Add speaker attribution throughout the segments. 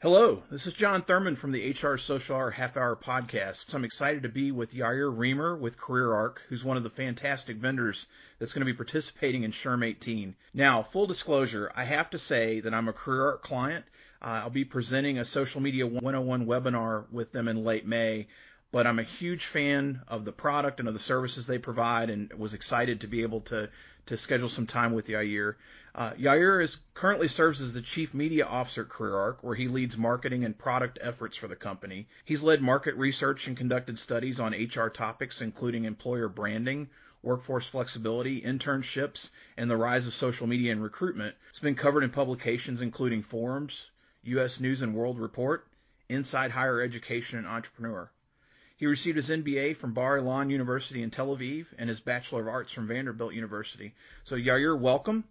Speaker 1: Hello, this is Jon Thurman from the HR Social Hour Half Hour Podcast. I'm excited to be with Yair Riemer with CareerArc, who's one of the fantastic vendors that's going to be participating in SHRM 18. Now, full disclosure, I have to say that I'm a CareerArc client. Uh, I'll be presenting a social media 101 webinar with them in late May, but I'm a huge fan of the product and of the services they provide and was excited to be able to, to schedule some time with Yair. Uh, Yair is currently serves as the chief media officer at CareerArc, where he leads marketing and product efforts for the company. He's led market research and conducted studies on HR topics, including employer branding, workforce flexibility, internships, and the rise of social media and recruitment. It's been covered in publications including Forbes, U.S. News and World Report, Inside Higher Education and Entrepreneur. He received his MBA from Bar Ilan University in Tel Aviv and his Bachelor of Arts from Vanderbilt University. So Yair, welcome.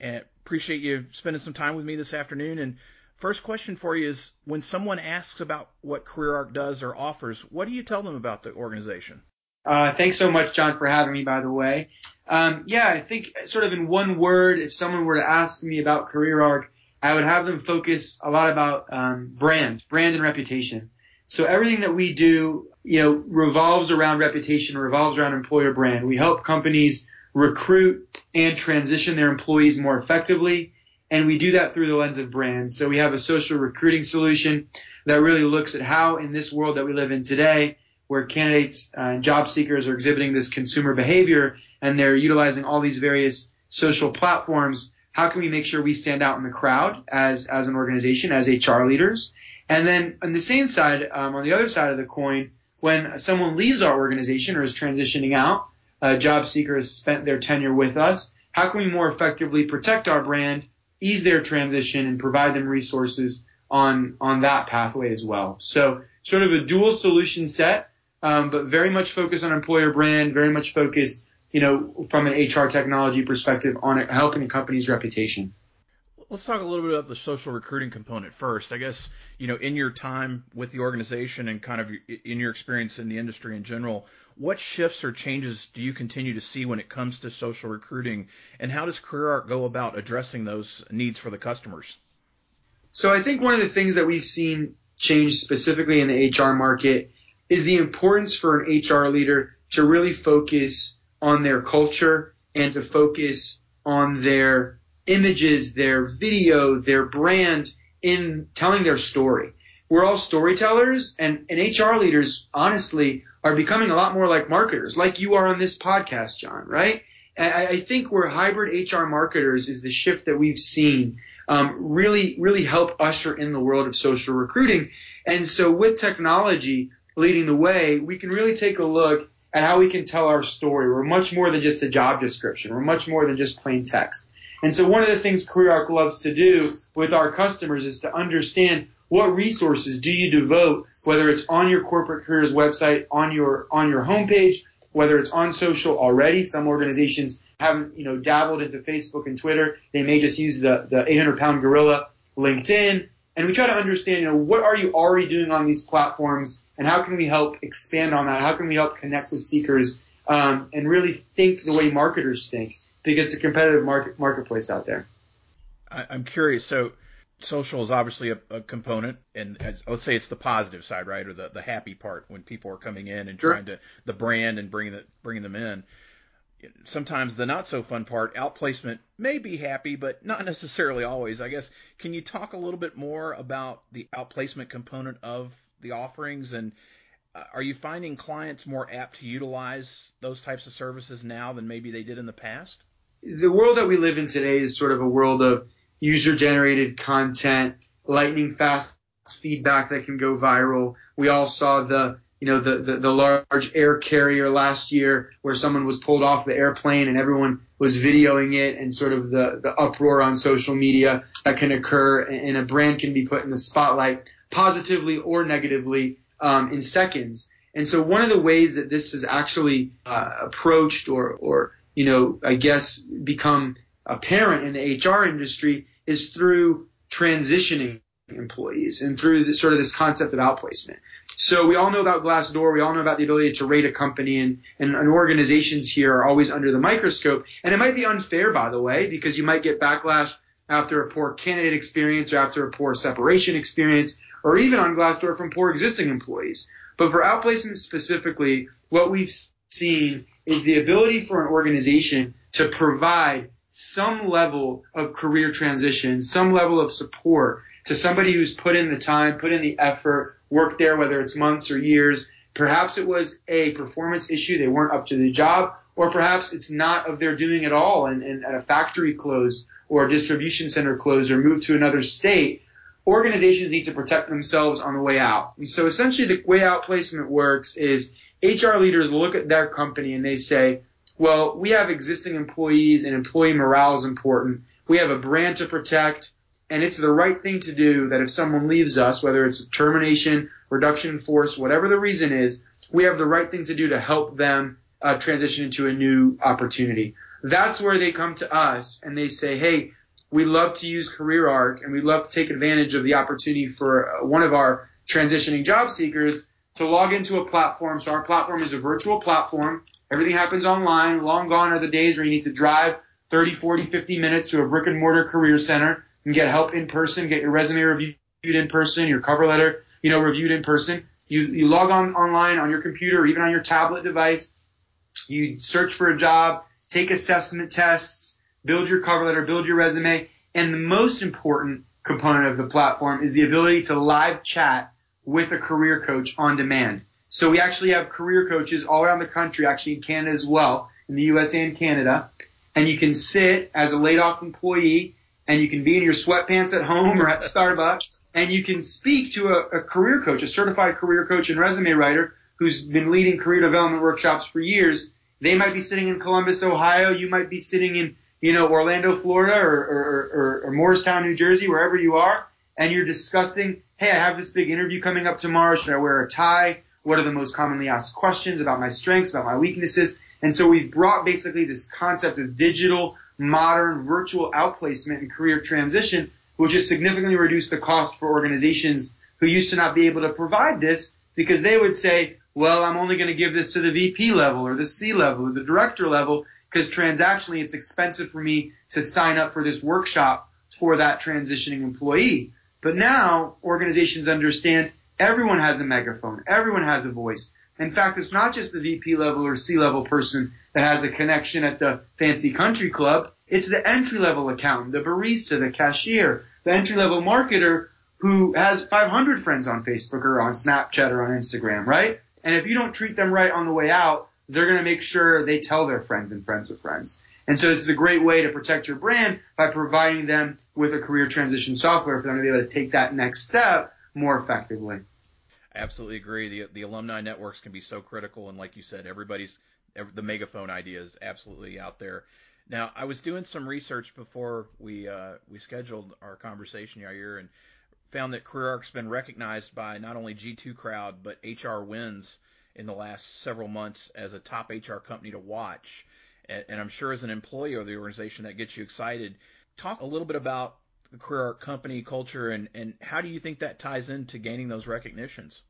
Speaker 1: And appreciate you spending some time with me this afternoon. And first question for you is when someone asks about what CareerArc does or offers, what do you tell them about the organization?
Speaker 2: Uh, thanks so much, Jon, for having me, by the way. Um, yeah, I think sort of in one word, if someone were to ask me about CareerArc, I would have them focus a lot about um, brand, brand and reputation. So everything that we do, you know, revolves around reputation, revolves around employer brand. We help companies recruit and transition their employees more effectively. And we do that through the lens of brand. So we have a social recruiting solution that really looks at how in this world that we live in today, where candidates uh, and job seekers are exhibiting this consumer behavior and they're utilizing all these various social platforms, how can we make sure we stand out in the crowd as, as an organization, as HR leaders? And then on the same side, um, on the other side of the coin, when someone leaves our organization or is transitioning out, a job seekers spent their tenure with us. How can we more effectively protect our brand, ease their transition, and provide them resources on on that pathway as well? So sort of a dual solution set, um, but very much focused on employer brand, very much focused, you know, from an HR technology perspective on helping a company's reputation
Speaker 1: let's talk a little bit about the social recruiting component first. I guess, you know, in your time with the organization and kind of in your experience in the industry in general, what shifts or changes do you continue to see when it comes to social recruiting and how does CareerArc go about addressing those needs for the customers?
Speaker 2: So I think one of the things that we've seen change specifically in the HR market is the importance for an HR leader to really focus on their culture and to focus on their images, their video, their brand in telling their story. We're all storytellers and, and HR leaders, honestly, are becoming a lot more like marketers, like you are on this podcast, Jon, right? I, I think where hybrid HR marketers is the shift that we've seen um, really, really help usher in the world of social recruiting. And so with technology leading the way, we can really take a look at how we can tell our story. We're much more than just a job description. We're much more than just plain text. And so one of the things CareerArc loves to do with our customers is to understand what resources do you devote, whether it's on your corporate careers website, on your on your homepage, whether it's on social already. Some organizations haven't, you know, dabbled into Facebook and Twitter. They may just use the the 800 pound gorilla, LinkedIn. And we try to understand, you know, what are you already doing on these platforms, and how can we help expand on that? How can we help connect with seekers um, and really think the way marketers think? Because it's a competitive market marketplace out there.
Speaker 1: I, am curious. So social is obviously a, a component, and as, let's say it's the positive side, right, or the, the happy part when people are coming in and sure. trying to the brand and bringing the, bringing them in. Sometimes the not so fun part, outplacement, may be happy, but not necessarily always. I guess. Can you talk a little bit more about the outplacement component of the offerings and uh, are you finding clients more apt to utilize those types of services now than maybe they did in the past?
Speaker 2: The world that we live in today is sort of a world of user generated content, lightning fast feedback that can go viral. We all saw the, you know, the, the, the large air carrier last year where someone was pulled off the airplane and everyone was videoing it and sort of the, the uproar on social media that can occur and a brand can be put in the spotlight positively or negatively um, in seconds. And so one of the ways that this is actually uh, approached or, or you know, I guess become apparent in the HR industry is through transitioning employees and through the, sort of this concept of outplacement. So we all know about Glassdoor. We all know about the ability to rate a company and, and, and, organizations here are always under the microscope. And it might be unfair, by the way, because you might get backlash after a poor candidate experience or after a poor separation experience or even on Glassdoor from poor existing employees. But for outplacement specifically, what we've seen is the ability for an organization to provide some level of career transition, some level of support to somebody who's put in the time, put in the effort, worked there, whether it's months or years. Perhaps it was a performance issue. They weren't up to the job, or perhaps it's not of their doing at all and, and a factory closed or a distribution center closed or moved to another state. Organizations need to protect themselves on the way out. And so essentially the way out placement works is HR leaders look at their company and they say, well, we have existing employees and employee morale is important. We have a brand to protect and it's the right thing to do that if someone leaves us, whether it's termination, reduction in force, whatever the reason is, we have the right thing to do to help them uh, transition into a new opportunity. That's where they come to us and they say, hey, we love to use CareerArc and we love to take advantage of the opportunity for uh, one of our transitioning job seekers to log into a platform. So our platform is a virtual platform. Everything happens online. Long gone are the days where you need to drive 30, 40, 50 minutes to a brick and mortar career center and get help in person, get your resume reviewed in person, your cover letter, you know, reviewed in person. You, you log on online on your computer or even on your tablet device. You search for a job, take assessment tests, build your cover letter, build your resume. And the most important component of the platform is the ability to live chat with a career coach on demand. So we actually have career coaches all around the country, actually in Canada as well, in the US and Canada. And you can sit as a laid off employee and you can be in your sweatpants at home or at Starbucks and you can speak to a, a career coach, a certified career coach and resume writer who's been leading career development workshops for years. They might be sitting in Columbus, Ohio. You might be sitting in, you know, Orlando, Florida or, or, or, or Morristown, New Jersey, wherever you are. And you're discussing, hey, I have this big interview coming up tomorrow. Should I wear a tie? What are the most commonly asked questions about my strengths, about my weaknesses? And so we've brought basically this concept of digital, modern, virtual outplacement and career transition, which has significantly reduced the cost for organizations who used to not be able to provide this because they would say, well, I'm only going to give this to the VP level or the C level or the director level because transactionally it's expensive for me to sign up for this workshop for that transitioning employee. But now organizations understand everyone has a megaphone. Everyone has a voice. In fact, it's not just the VP level or C level person that has a connection at the fancy country club. It's the entry level accountant, the barista, the cashier, the entry level marketer who has 500 friends on Facebook or on Snapchat or on Instagram, right? And if you don't treat them right on the way out, they're going to make sure they tell their friends and friends with friends. And so this is a great way to protect your brand by providing them with a career transition software for them to be able to take that next step more effectively.
Speaker 1: I absolutely agree. The the alumni networks can be so critical, and like you said, everybody's the megaphone idea is absolutely out there. Now, I was doing some research before we uh, we scheduled our conversation, Yair, and found that CareerArc's been recognized by not only G2 Crowd but HR Wins in the last several months as a top HR company to watch. And, I'm sure as an employee of the organization that gets you excited. Talk a little bit about the CareerArc company culture and, and how do you think that ties into gaining those recognitions?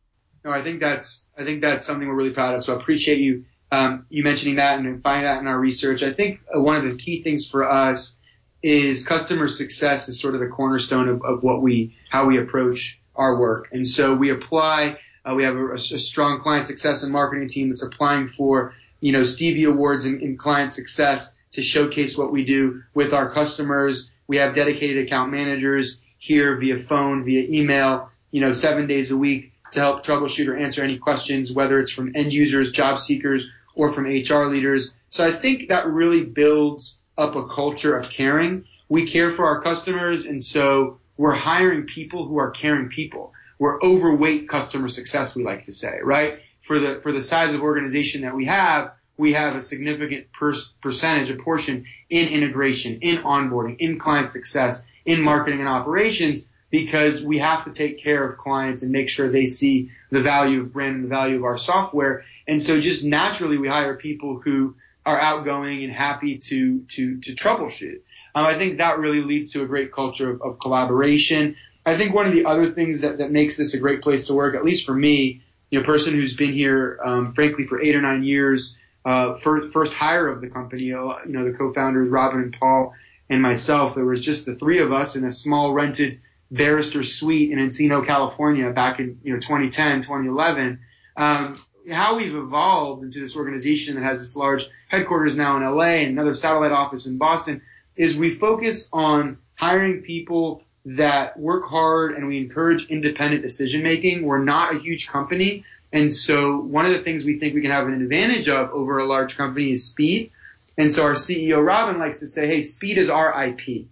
Speaker 2: No, I think that's I think that's something we're really proud of. So I appreciate you um, you mentioning that and finding that in our research. I think uh, one of the key things for us is customer success is sort of the cornerstone of, of what we, how we approach our work. And so we apply, uh, we have a, a, strong client success and marketing team that's applying for, you know, Stevie Awards in, in client success to showcase what we do with our customers. We have dedicated account managers here via phone, via email, you know, seven days a week to help troubleshoot or answer any questions, whether it's from end users, job seekers, or from HR leaders. So I think that really builds up a culture of caring. We care for our customers, and so we're hiring people who are caring people. We're overweight customer success, we like to say, right? For the for the size of organization that we have, we have a significant per- percentage, a portion in integration, in onboarding, in client success, in marketing and operations, because we have to take care of clients and make sure they see the value of brand and the value of our software. And so just naturally we hire people who are outgoing and happy to to to troubleshoot. Um, I think that really leads to a great culture of, of, collaboration. I think one of the other things that, that makes this a great place to work, at least for me, you know, a person who's been here, um, frankly, for eight or nine years, uh, first, first hire of the company, uh, you know, the co-founders, Robin and Paul, and myself. There was just the three of us in a small rented barrister suite in Encino, California back in, you know, 2010, 2011. Um, how we've evolved into this organization that has this large headquarters now in LA and another satellite office in Boston is we focus on hiring people that work hard and we encourage independent decision making. We're not a huge company. And so one of the things we think we can have an advantage of over a large company is speed. And so our CEO Robin likes to say, hey, speed is our IP.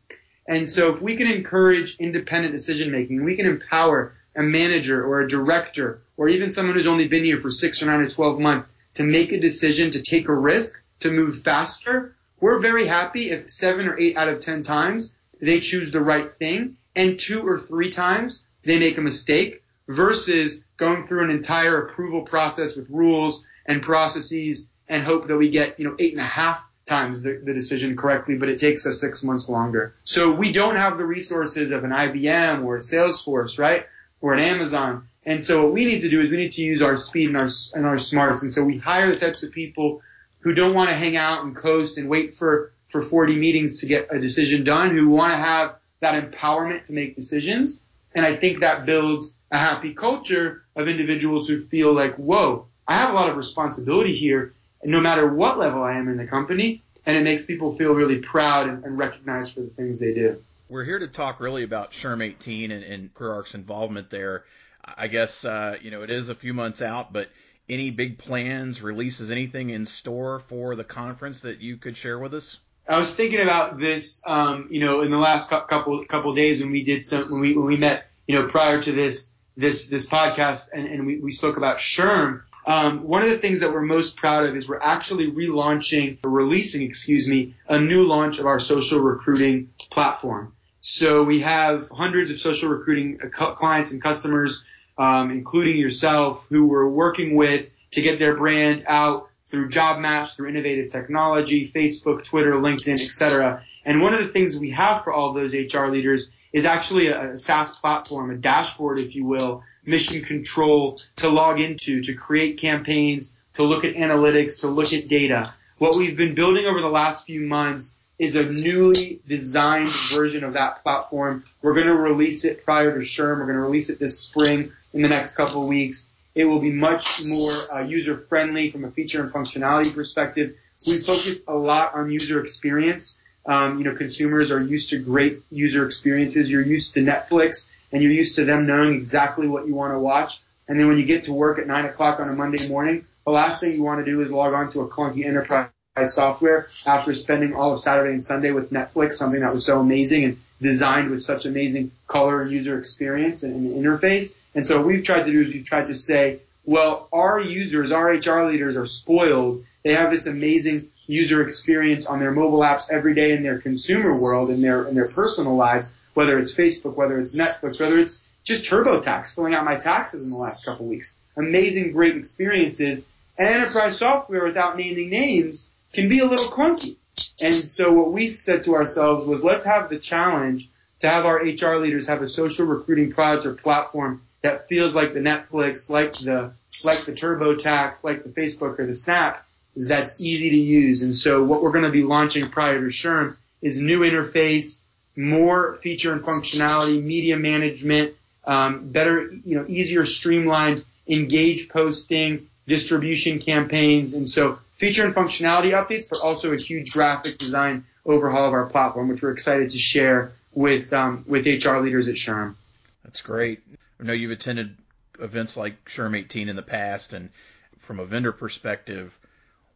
Speaker 2: And so if we can encourage independent decision making, we can empower a manager or a director or even someone who's only been here for six or nine or 12 months to make a decision to take a risk, to move faster, we're very happy if seven or eight out of 10 times they choose the right thing and two or three times they make a mistake versus going through an entire approval process with rules and processes and hope that we get, you know, eight and a half times the, the, decision correctly, but it takes us six months longer. So we don't have the resources of an IBM or a Salesforce, right? Or an Amazon. And so what we need to do is we need to use our speed and our, and our smarts. And so we hire the types of people who don't want to hang out and coast and wait for, for 40 meetings to get a decision done, who want to have that empowerment to make decisions. And I think that builds a happy culture of individuals who feel like, whoa, I have a lot of responsibility here no matter what level I am in the company. And it makes people feel really proud and, and recognized for the things they do.
Speaker 1: We're here to talk really about SHRM 18 and, and CareerArc's involvement there. I guess, uh, you know, it is a few months out, but any big plans, releases, anything in store for the conference that you could share with us?
Speaker 2: I was thinking about this, um, you know, in the last couple couple days when we did some when we when we met, you know, prior to this this this podcast and, and we, we spoke about SHRM. Um, one of the things that we're most proud of is we're actually relaunching, or releasing, excuse me, a new launch of our social recruiting platform. So we have hundreds of social recruiting clients and customers, um, including yourself, who we're working with to get their brand out through job match, through innovative technology, Facebook, Twitter, LinkedIn, etc. And one of the things we have for all of those HR leaders is actually a, a SaaS platform, a dashboard, if you will, mission control to log into, to create campaigns, to look at analytics, to look at data. What we've been building over the last few months is a newly designed version of that platform. We're going to release it prior to SHRM. We're going to release it this spring in the next couple of weeks. It will be much more uh, user friendly from a feature and functionality perspective. We focus a lot on user experience. Um, you know, consumers are used to great user experiences. You're used to Netflix and you're used to them knowing exactly what you want to watch. And then when you get to work at nine o'clock on a Monday morning, the last thing you want to do is log on to a clunky enterprise software after spending all of Saturday and Sunday with Netflix, something that was so amazing and designed with such amazing color and user experience and, and interface. And so what we've tried to do is we've tried to say, well, our users, our HR leaders are spoiled. They have this amazing user experience on their mobile apps every day in their consumer world, in their, in their personal lives, whether it's Facebook, whether it's Netflix, whether it's just TurboTax, filling out my taxes in the last couple weeks. Amazing, great experiences. And enterprise software without naming names can be a little clunky. And so what we said to ourselves was let's have the challenge to have our HR leaders have a social recruiting product or platform that feels like the Netflix, like the, like the TurboTax, like the Facebook or the Snap, that's easy to use. And so what we're going to be launching prior to SHRM is new interface, more feature and functionality, media management, um, better, you know, easier streamlined engage posting, distribution campaigns. And so feature and functionality updates, but also a huge graphic design overhaul of our platform, which we're excited to share with, um, with HR leaders at SHRM.
Speaker 1: That's great. I know you've attended events like SHRM 18 in the past, and from a vendor perspective,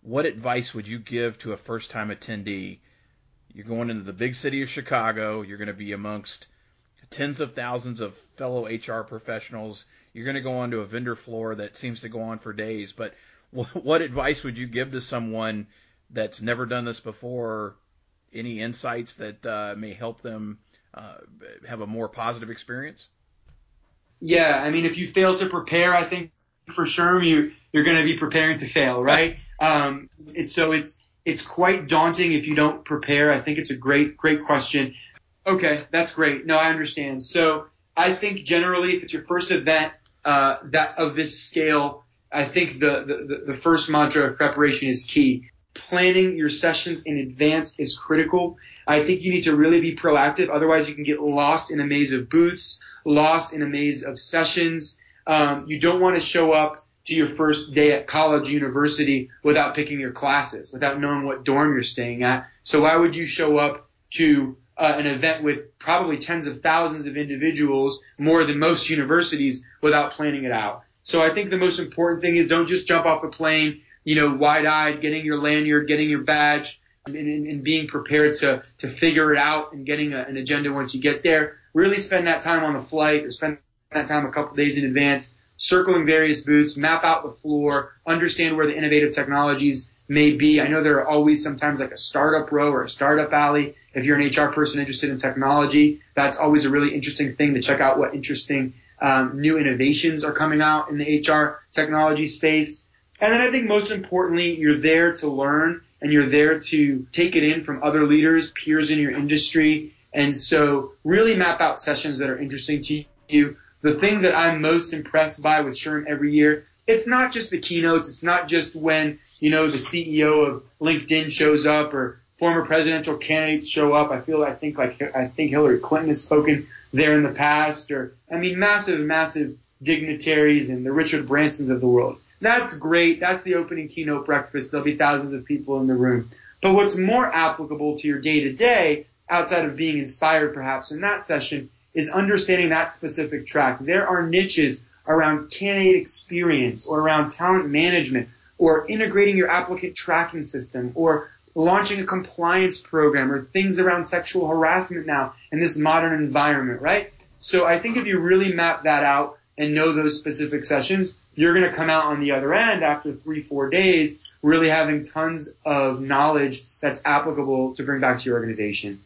Speaker 1: what advice would you give to a first time attendee? You're going into the big city of Chicago, you're going to be amongst tens of thousands of fellow HR professionals. You're going to go onto a vendor floor that seems to go on for days, but what advice would you give to someone that's never done this before? Any insights that uh, may help them uh, have a more positive experience?
Speaker 2: Yeah, I mean, if you fail to prepare, I think for sure you you're going to be preparing to fail, right? um, it's, so it's it's quite daunting if you don't prepare. I think it's a great great question. Okay, that's great. No, I understand. So I think generally, if it's your first event uh, that of this scale, I think the, the the first mantra of preparation is key. Planning your sessions in advance is critical. I think you need to really be proactive. Otherwise, you can get lost in a maze of booths, lost in a maze of sessions. Um, you don't want to show up to your first day at college, university without picking your classes, without knowing what dorm you're staying at. So why would you show up to uh, an event with probably tens of thousands of individuals, more than most universities, without planning it out? So I think the most important thing is don't just jump off the plane, you know, wide-eyed, getting your lanyard, getting your badge, and, and, and being prepared to to figure it out and getting a, an agenda once you get there. Really spend that time on the flight or spend that time a couple days in advance circling various booths, map out the floor, understand where the innovative technologies may be. I know there are always sometimes like a startup row or a startup alley. If you're an HR person interested in technology, that's always a really interesting thing to check out what interesting um, new innovations are coming out in the HR technology space. And then I think most importantly, you're there to learn and you're there to take it in from other leaders, peers in your industry. And so really map out sessions that are interesting to you the thing that I'm most impressed by with SHRM every year, it's not just the keynotes. It's not just when, you know, the CEO of LinkedIn shows up or former presidential candidates show up. I feel, I think like, I think Hillary Clinton has spoken there in the past or, I mean, massive, massive dignitaries and the Richard Bransons of the world. That's great. That's the opening keynote breakfast. There'll be thousands of people in the room. But what's more applicable to your day to day outside of being inspired perhaps in that session is understanding that specific track. There are niches around candidate experience or around talent management or integrating your applicant tracking system or launching a compliance program or things around sexual harassment now in this modern environment, right? So I think if you really map that out and know those specific sessions, you're going to come out on the other end after three, four days, really having tons of knowledge that's applicable to bring back to your organization.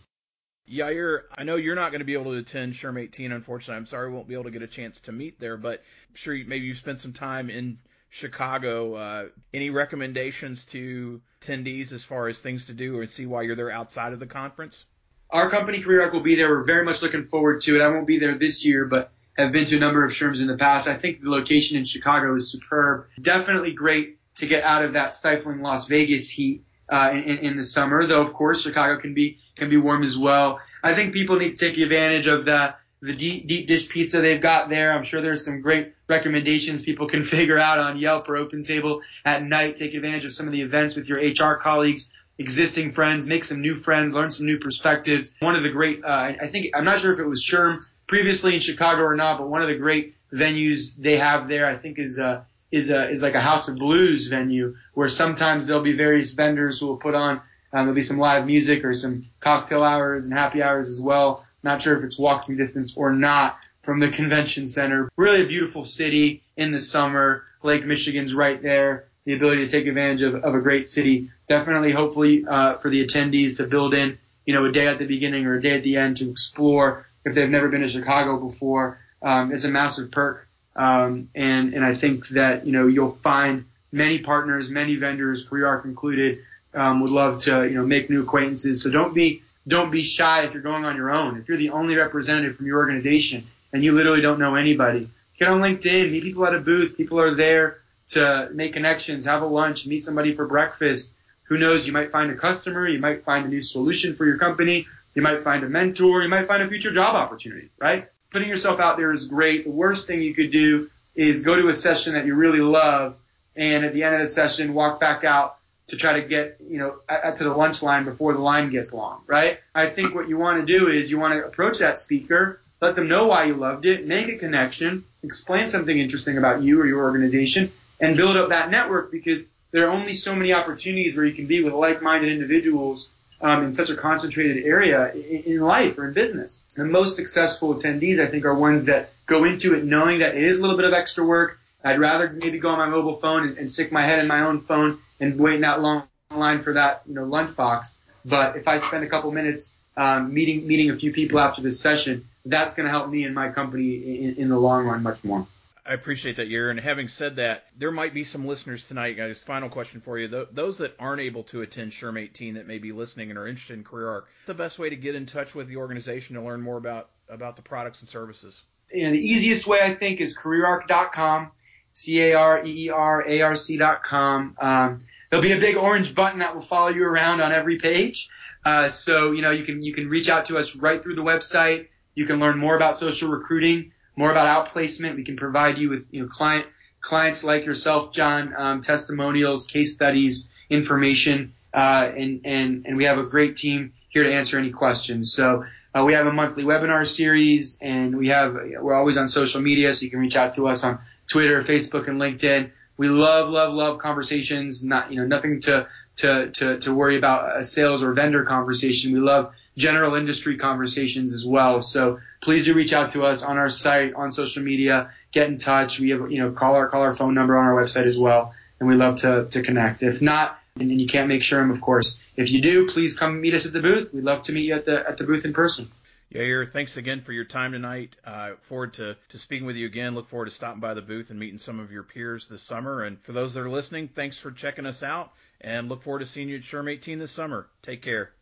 Speaker 1: Yair, I know you're not going to be able to attend SHRM 18, unfortunately. I'm sorry we won't be able to get a chance to meet there, but I'm sure maybe you spent some time in Chicago. Uh, any recommendations to attendees as far as things to do or see why you're there outside of the conference?
Speaker 2: Our company CareerArc will be there. We're very much looking forward to it. I won't be there this year, but have been to a number of SHRMs in the past. I think the location in Chicago is superb. Definitely great to get out of that stifling Las Vegas heat uh, in, in the summer, though of course Chicago can be can be warm as well. I think people need to take advantage of the the deep, deep dish pizza they've got there. I'm sure there's some great recommendations people can figure out on Yelp or OpenTable at night. Take advantage of some of the events with your HR colleagues, existing friends, make some new friends, learn some new perspectives. One of the great, uh, I think, I'm not sure if it was SHRM previously in Chicago or not, but one of the great venues they have there, I think, is uh, is a, is like a House of Blues venue where sometimes there'll be various vendors who will put on um, there'll be some live music or some cocktail hours and happy hours as well. Not sure if it's walking distance or not from the convention center. Really a beautiful city in the summer. Lake Michigan's right there. The ability to take advantage of, of a great city. Definitely, hopefully, uh, for the attendees to build in, you know, a day at the beginning or a day at the end to explore if they've never been to Chicago before. Um, it's a massive perk. Um, and, and I think that, you know, you'll find many partners, many vendors, CareerArc included, um, would love to, you know, make new acquaintances. So don't be, don't be shy if you're going on your own. If you're the only representative from your organization and you literally don't know anybody, get on LinkedIn, meet people at a booth. People are there to make connections, have a lunch, meet somebody for breakfast. Who knows? You might find a customer. You might find a new solution for your company. You might find a mentor. You might find a future job opportunity, right? Putting yourself out there is great. The worst thing you could do is go to a session that you really love and at the end of the session walk back out to try to get, you know, to the lunch line before the line gets long, right? I think what you want to do is you want to approach that speaker, let them know why you loved it, make a connection, explain something interesting about you or your organization, and build up that network because there are only so many opportunities where you can be with like-minded individuals um, in such a concentrated area in, in life or in business. The most successful attendees, I think, are ones that go into it knowing that it is a little bit of extra work. I'd rather maybe go on my mobile phone and, and stick my head in my own phone and wait in that long line for that, you know, lunch box. But if I spend a couple minutes um, meeting meeting a few people after this session, that's going to help me and my company in, in the long run much more.
Speaker 1: I appreciate that, Yair. And having said that, there might be some listeners tonight, guys. Final question for you: those that aren't able to attend SHRM 18 that may be listening and are interested in CareerArc, the best way to get in touch with the organization to learn more about about the products and services.
Speaker 2: You know, the easiest way I think is CareerArc.com, C A R R A R C.com. Um, There'll be a big orange button that will follow you around on every page. Uh, so you know you can you can reach out to us right through the website. You can learn more about social recruiting, more about outplacement. We can provide you with you know client clients like yourself, Jon, um, testimonials, case studies, information, uh, and and and we have a great team here to answer any questions. So. Uh, we have a monthly webinar series, and we have we're always on social media, so you can reach out to us on Twitter, Facebook, and LinkedIn. We love, love, love conversations. Not, you know, nothing to, to, to, to worry about a sales or vendor conversation. We love general industry conversations as well. So please do reach out to us on our site, on social media, get in touch. We have, you know, call our, call our phone number on our website as well. And we love to, to connect. If not, and, and you can't make SHRM, of course. If you do, please come meet us at the booth. We'd love to meet you at the, at the booth in person.
Speaker 1: Yair, thanks again for your time tonight. Uh, forward to, to speaking with you again. Look forward to stopping by the booth and meeting some of your peers this summer. And for those that are listening, thanks for checking us out and look forward to seeing you at SHRM 18 this summer. Take care.